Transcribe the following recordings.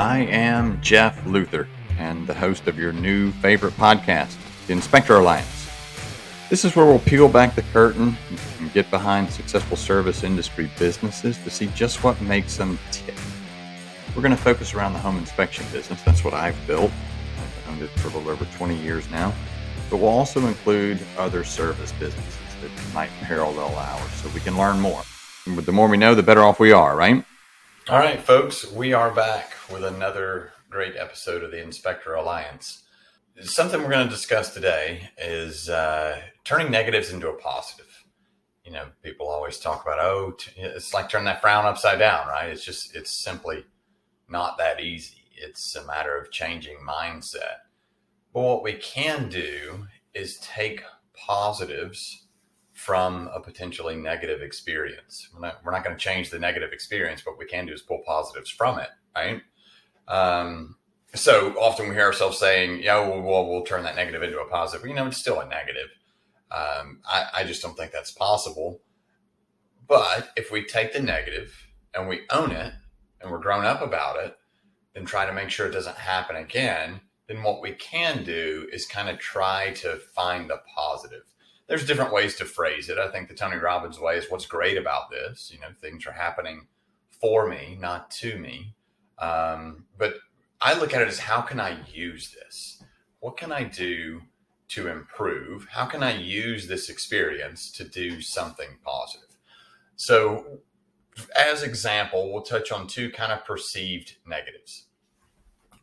I am Jeff Luther and the host of your new favorite podcast, the Inspector Alliance. This is where we'll peel back the curtain and get behind successful service industry businesses to see just what makes them tick. We're going to focus around the home inspection business. That's what I've built. I've owned it for a little over 20 years now. But we'll also include other service businesses that might parallel ours so we can learn more. And the more we know, the better off we are, right? All right, folks, we are back with another great episode of the Inspector Alliance. Something we're going to discuss today is uh, turning negatives into a positive. You know, people always talk about, oh, it's like turning that frown upside down, right? It's just, it's simply not that easy. It's a matter of changing mindset. But what we can do is take positives from a potentially negative experience. We're not, we're not going to change the negative experience. What we can do is pull positives from it, right? Um, so often we hear ourselves saying, yeah, well, well, turn that negative into a positive. You know, it's still a negative. Um, I, I just don't think that's possible. But if we take the negative and we own it and we're grown up about it, then try to make sure it doesn't happen again, then what we can do is kind of try to find the positive. There's different ways to phrase it. I think the Tony Robbins way is what's great about this. You know, things are happening for me, not to me. Um, but I look at it as how can I use this? What can I do to improve? How can I use this experience to do something positive? So, as example, we'll touch on two kind of perceived negatives.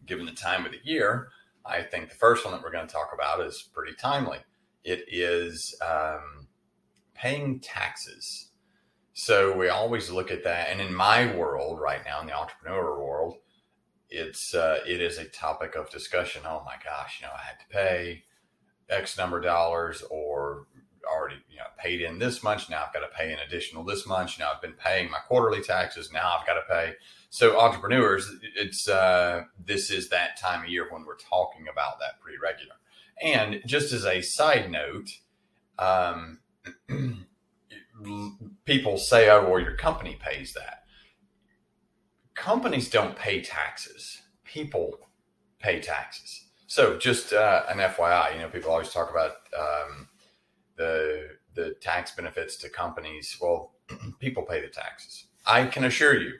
Given the time of the year, I think the first one that we're going to talk about is pretty timely. It is um, paying taxes. So we always look at that, and in my world right now, in the entrepreneur world, it's uh, it is a topic of discussion. Oh my gosh, you know, I had to pay X number of dollars, or already you know paid in this much. Now I've got to pay an additional this much. Now I've been paying my quarterly taxes. Now I've got to pay. So entrepreneurs, it's uh, this is that time of year when we're talking about that pretty regular. And just as a side note, um, people say, "Oh, well, your company pays that." Companies don't pay taxes; people pay taxes. So, just uh, an FYI, you know, people always talk about um, the the tax benefits to companies. Well, people pay the taxes. I can assure you,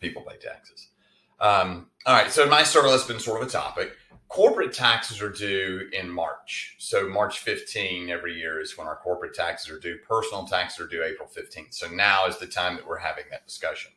people pay taxes. Um, all right, so my sort of that's been sort of a topic. Corporate taxes are due in March. So March 15 every year is when our corporate taxes are due. Personal taxes are due April 15th. So now is the time that we're having that discussion.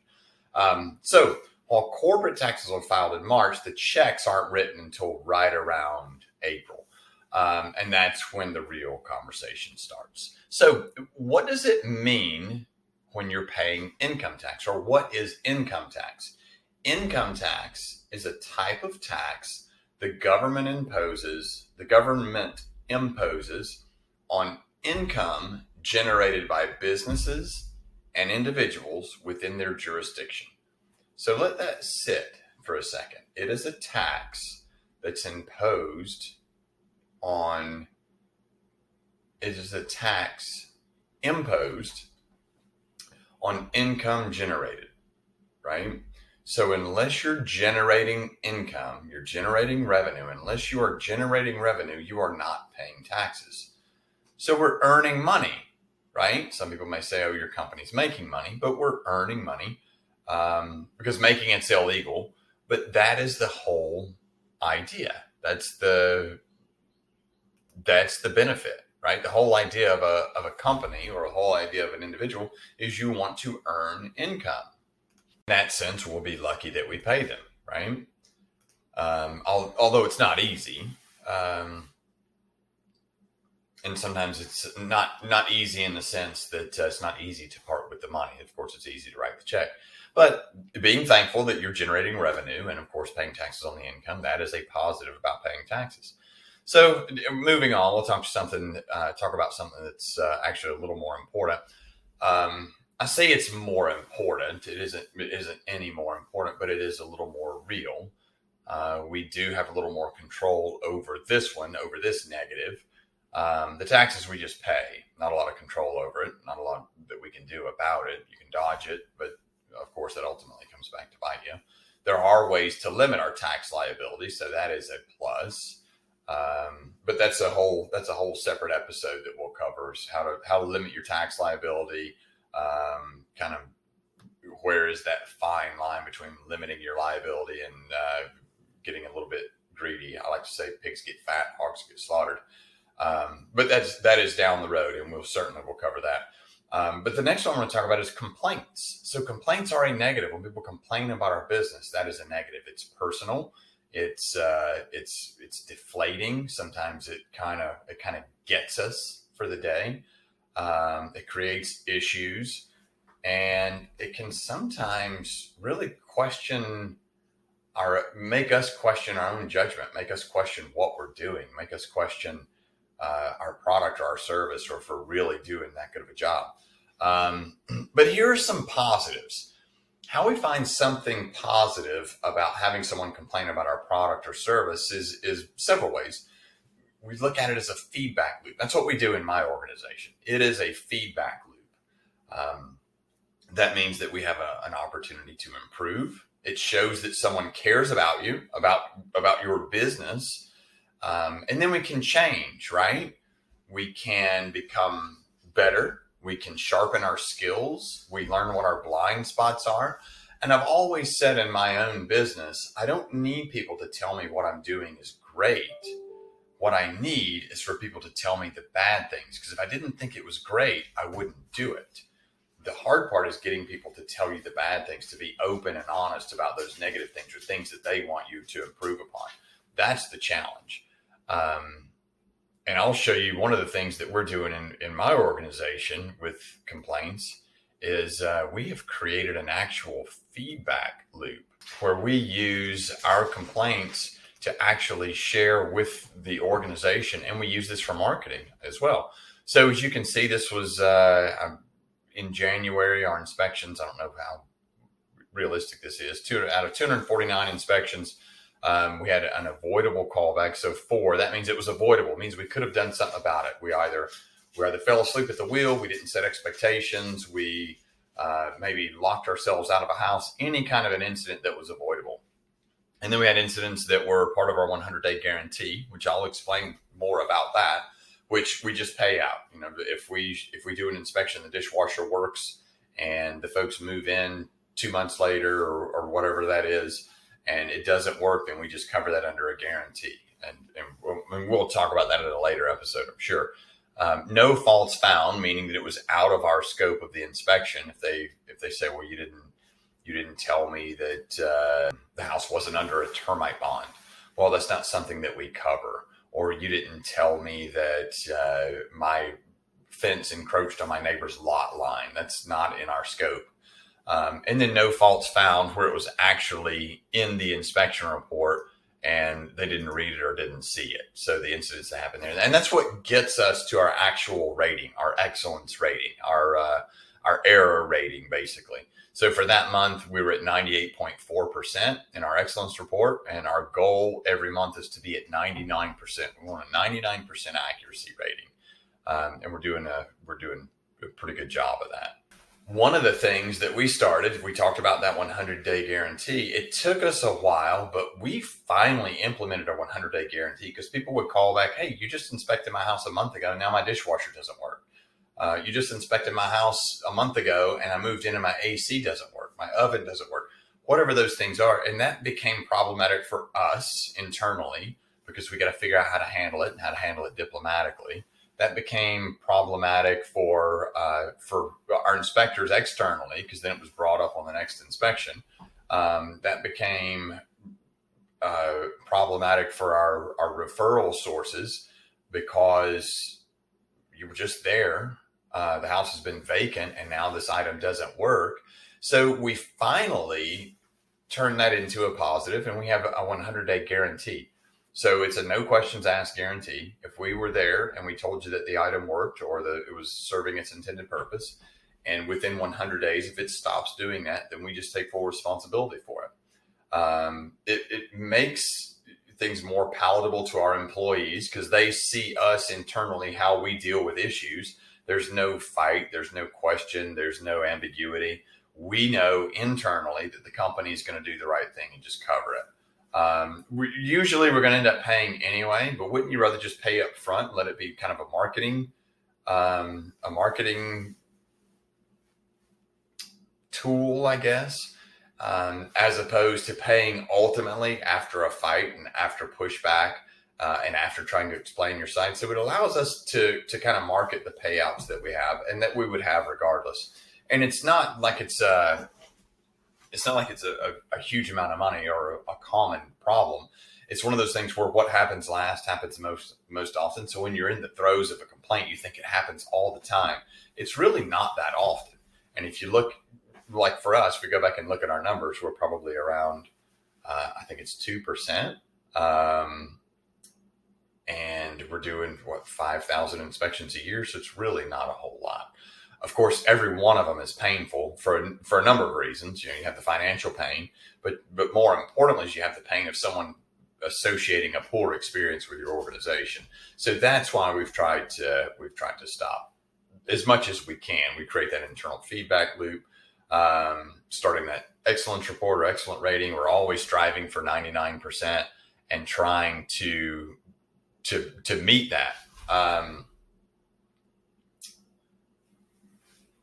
Um, so while corporate taxes are filed in March, the checks aren't written until right around April. Um, and that's when the real conversation starts. So, what does it mean when you're paying income tax, or what is income tax? Income tax is a type of tax the government imposes, the government imposes on income generated by businesses and individuals within their jurisdiction. So let that sit for a second. It is a tax that's imposed on, it is a tax imposed on income generated, right? So, unless you're generating income, you're generating revenue, unless you are generating revenue, you are not paying taxes. So, we're earning money, right? Some people may say, oh, your company's making money, but we're earning money um, because making it's illegal. But that is the whole idea. That's the that's the benefit, right? The whole idea of a of a company or a whole idea of an individual is you want to earn income that sense, we'll be lucky that we pay them, right? Um, although it's not easy, um, and sometimes it's not not easy in the sense that uh, it's not easy to part with the money. Of course, it's easy to write the check, but being thankful that you're generating revenue and, of course, paying taxes on the income that is a positive about paying taxes. So, moving on, we'll talk to something, uh, talk about something that's uh, actually a little more important. Um, I say it's more important. It isn't it isn't any more important, but it is a little more real. Uh, we do have a little more control over this one, over this negative. Um, the taxes we just pay, not a lot of control over it, not a lot that we can do about it. You can dodge it, but of course, that ultimately comes back to bite you. there are ways to limit our tax liability, so that is a plus. Um, but that's a whole that's a whole separate episode that we'll cover how to how to limit your tax liability. Is that fine line between limiting your liability and uh, getting a little bit greedy? I like to say pigs get fat, hogs get slaughtered. Um, but that's that is down the road, and we'll certainly we'll cover that. Um, but the next one I want to talk about is complaints. So complaints are a negative. When people complain about our business, that is a negative. It's personal. It's uh, it's it's deflating. Sometimes it kind of it kind of gets us for the day. Um, it creates issues, and it can sometimes really question our make us question our own judgment, make us question what we're doing, make us question uh, our product or our service, or if we're really doing that good of a job. Um, but here are some positives. How we find something positive about having someone complain about our product or service is, is several ways. We look at it as a feedback loop. That's what we do in my organization. It is a feedback loop. Um, that means that we have a, an opportunity to improve. It shows that someone cares about you, about about your business, um, and then we can change, right? We can become better. We can sharpen our skills. We learn what our blind spots are. And I've always said in my own business, I don't need people to tell me what I'm doing is great. What I need is for people to tell me the bad things. Because if I didn't think it was great, I wouldn't do it. The hard part is getting people to tell you the bad things, to be open and honest about those negative things or things that they want you to improve upon. That's the challenge. Um, and I'll show you one of the things that we're doing in, in my organization with complaints is uh, we have created an actual feedback loop where we use our complaints to actually share with the organization and we use this for marketing as well so as you can see this was uh, um, in january our inspections i don't know how realistic this is two out of 249 inspections um, we had an avoidable callback, so four. That means it was avoidable. It means we could have done something about it. We either we either fell asleep at the wheel, we didn't set expectations, we uh, maybe locked ourselves out of a house. Any kind of an incident that was avoidable. And then we had incidents that were part of our 100 day guarantee, which I'll explain more about that. Which we just pay out. You know, if we if we do an inspection, the dishwasher works, and the folks move in two months later or, or whatever that is and it doesn't work, then we just cover that under a guarantee. And, and, we'll, and we'll, talk about that in a later episode, I'm sure. Um, no faults found, meaning that it was out of our scope of the inspection. If they if they say, well, you didn't you didn't tell me that uh, the house wasn't under a termite bond, well, that's not something that we cover. Or you didn't tell me that uh, my fence encroached on my neighbor's lot line. That's not in our scope. Um, and then no faults found where it was actually in the inspection report and they didn't read it or didn't see it. So the incidents that happened there, and that's what gets us to our actual rating, our excellence rating, our uh, our error rating, basically. So for that month, we were at 98.4% in our excellence report, and our goal every month is to be at 99%. We want a 99% accuracy rating, um, and we're doing a we're doing a pretty good job of that one of the things that we started, we talked about that 100 day guarantee. It took us a while, but we finally implemented our 100 day guarantee because people would call back, Hey, you just inspected my house a month ago. Now my dishwasher doesn't work. Uh, you just inspected my house a month ago and I moved in and my AC doesn't work. My oven doesn't work. Whatever those things are. And that became problematic for us internally because we got to figure out how to handle it and how to handle it diplomatically that became problematic for uh, for our inspectors externally because then it was brought up on the next inspection. Um, that became uh, problematic for our, our referral sources because you were just there. Uh, the house has been vacant and now this item doesn't work. So we finally turn that into a positive and we have a 100 day guarantee. So it's a no questions asked guarantee. If we were there and we told you that the item worked or that it was serving its intended purpose, and within 100 days, if it stops doing that, then we just take full responsibility for it. Um, it, it makes things more palatable to our employees because they see us internally how we deal with issues. There's no fight, there's no question, there's no ambiguity. we know internally that the company is going to do the right thing and just cover it. Um, we, usually we're going to end up paying anyway, but wouldn't you rather just pay up front, let it be kind of a marketing, um, a marketing tool, I guess, um, as opposed to paying ultimately after a fight and after pushback uh, and after trying to explain your side. So it allows us to to kind of market the payouts that we have and that we would have regardless. And it's not like it's a uh, it's not like it's a, a, a huge amount of money or a, a common problem. It's one of those things where what happens last happens most most often. So when you're in the throes of a complaint, you think it happens all the time. It's really not that often. And if you look like for us, if we go back and look at our numbers, we're probably around, uh, I think it's 2%. Um, and we're doing what, 5,000 inspections a year. So it's really not a whole lot. Of course, every one of them is painful for, for a number of reasons. You know, you have the financial pain, but, but more importantly is you have the pain of someone associating a poor experience with your organization. So that's why we've tried to, we've tried to stop as much as we can. We create that internal feedback loop um, starting that excellence report or excellent rating. We're always striving for 99% and trying to to to meet that. Um,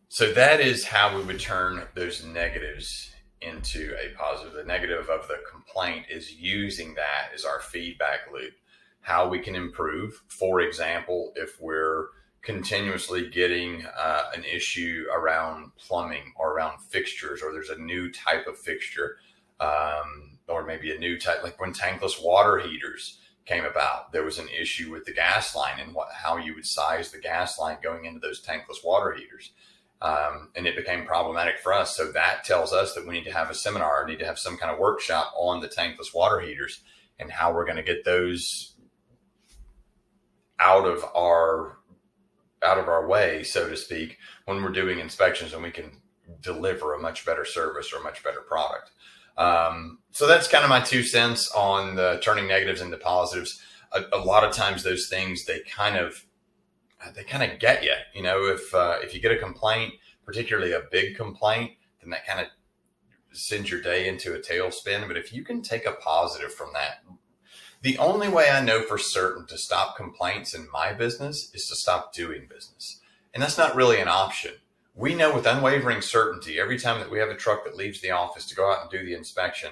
so that is how we would turn those negatives into a positive. The negative of the complaint is using that as our feedback loop. How we can improve. For example, if we're continuously getting uh, an issue around plumbing or around fixtures, or there's a new type of fixture, um, or maybe a new type, like when tankless water heaters came about, there was an issue with the gas line and what, how you would size the gas line going into those tankless water heaters. Um, and it became problematic for us. So that tells us that we need to have a seminar, need to have some kind of workshop on the tankless water heaters and how we're going to get those out of our out of our way, so to speak, when we're doing inspections and we can deliver a much better service or a much better product. Um, so that's kind of my two cents on the turning negatives into positives. A, a, lot of times those things, they kind of, they kind of get you, you know, if, uh, if you get a complaint, particularly a big complaint, then that kind of sends your day into a tailspin. But if you can take a positive from that, the only way I know for certain to stop complaints in my business is to stop doing business. And that's not really an option. We know with unwavering certainty every time that we have a truck that leaves the office to go out and do the inspection,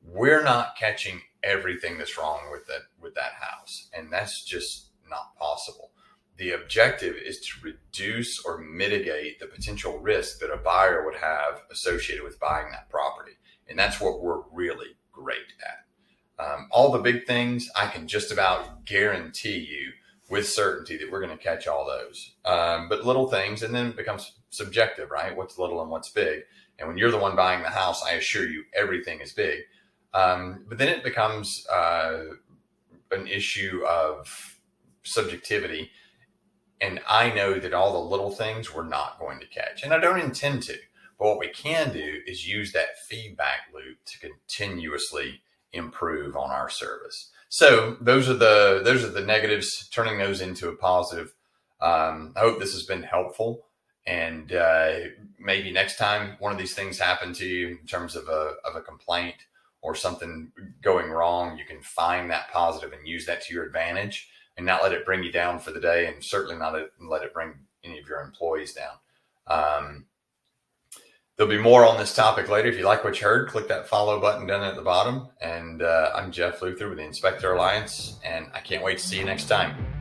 we're not catching everything that's wrong with that with that house. And that's just not possible. The objective is to reduce or mitigate the potential risk that a buyer would have associated with buying that property. And that's what we're really great at. Um, all the big things, I can just about guarantee you with certainty that we're going to catch all those. Um, but little things, and then it becomes subjective, right? What's little and what's big. And when you're the one buying the house, I assure you everything is big. Um, but then it becomes uh, an issue of subjectivity. And I know that all the little things we're not going to catch. And I don't intend to. But what we can do is use that feedback loop to continuously improve on our service. So those are the those are the negatives. Turning those into a positive. Um, I hope this has been helpful. And uh, maybe next time one of these things happen to you in terms of a of a complaint or something going wrong, you can find that positive and use that to your advantage, and not let it bring you down for the day, and certainly not let it bring any of your employees down. Um, There'll be more on this topic later. If you like what you heard, click that follow button down at the bottom. And uh, I'm Jeff Luther with the Inspector Alliance, and I can't wait to see you next time.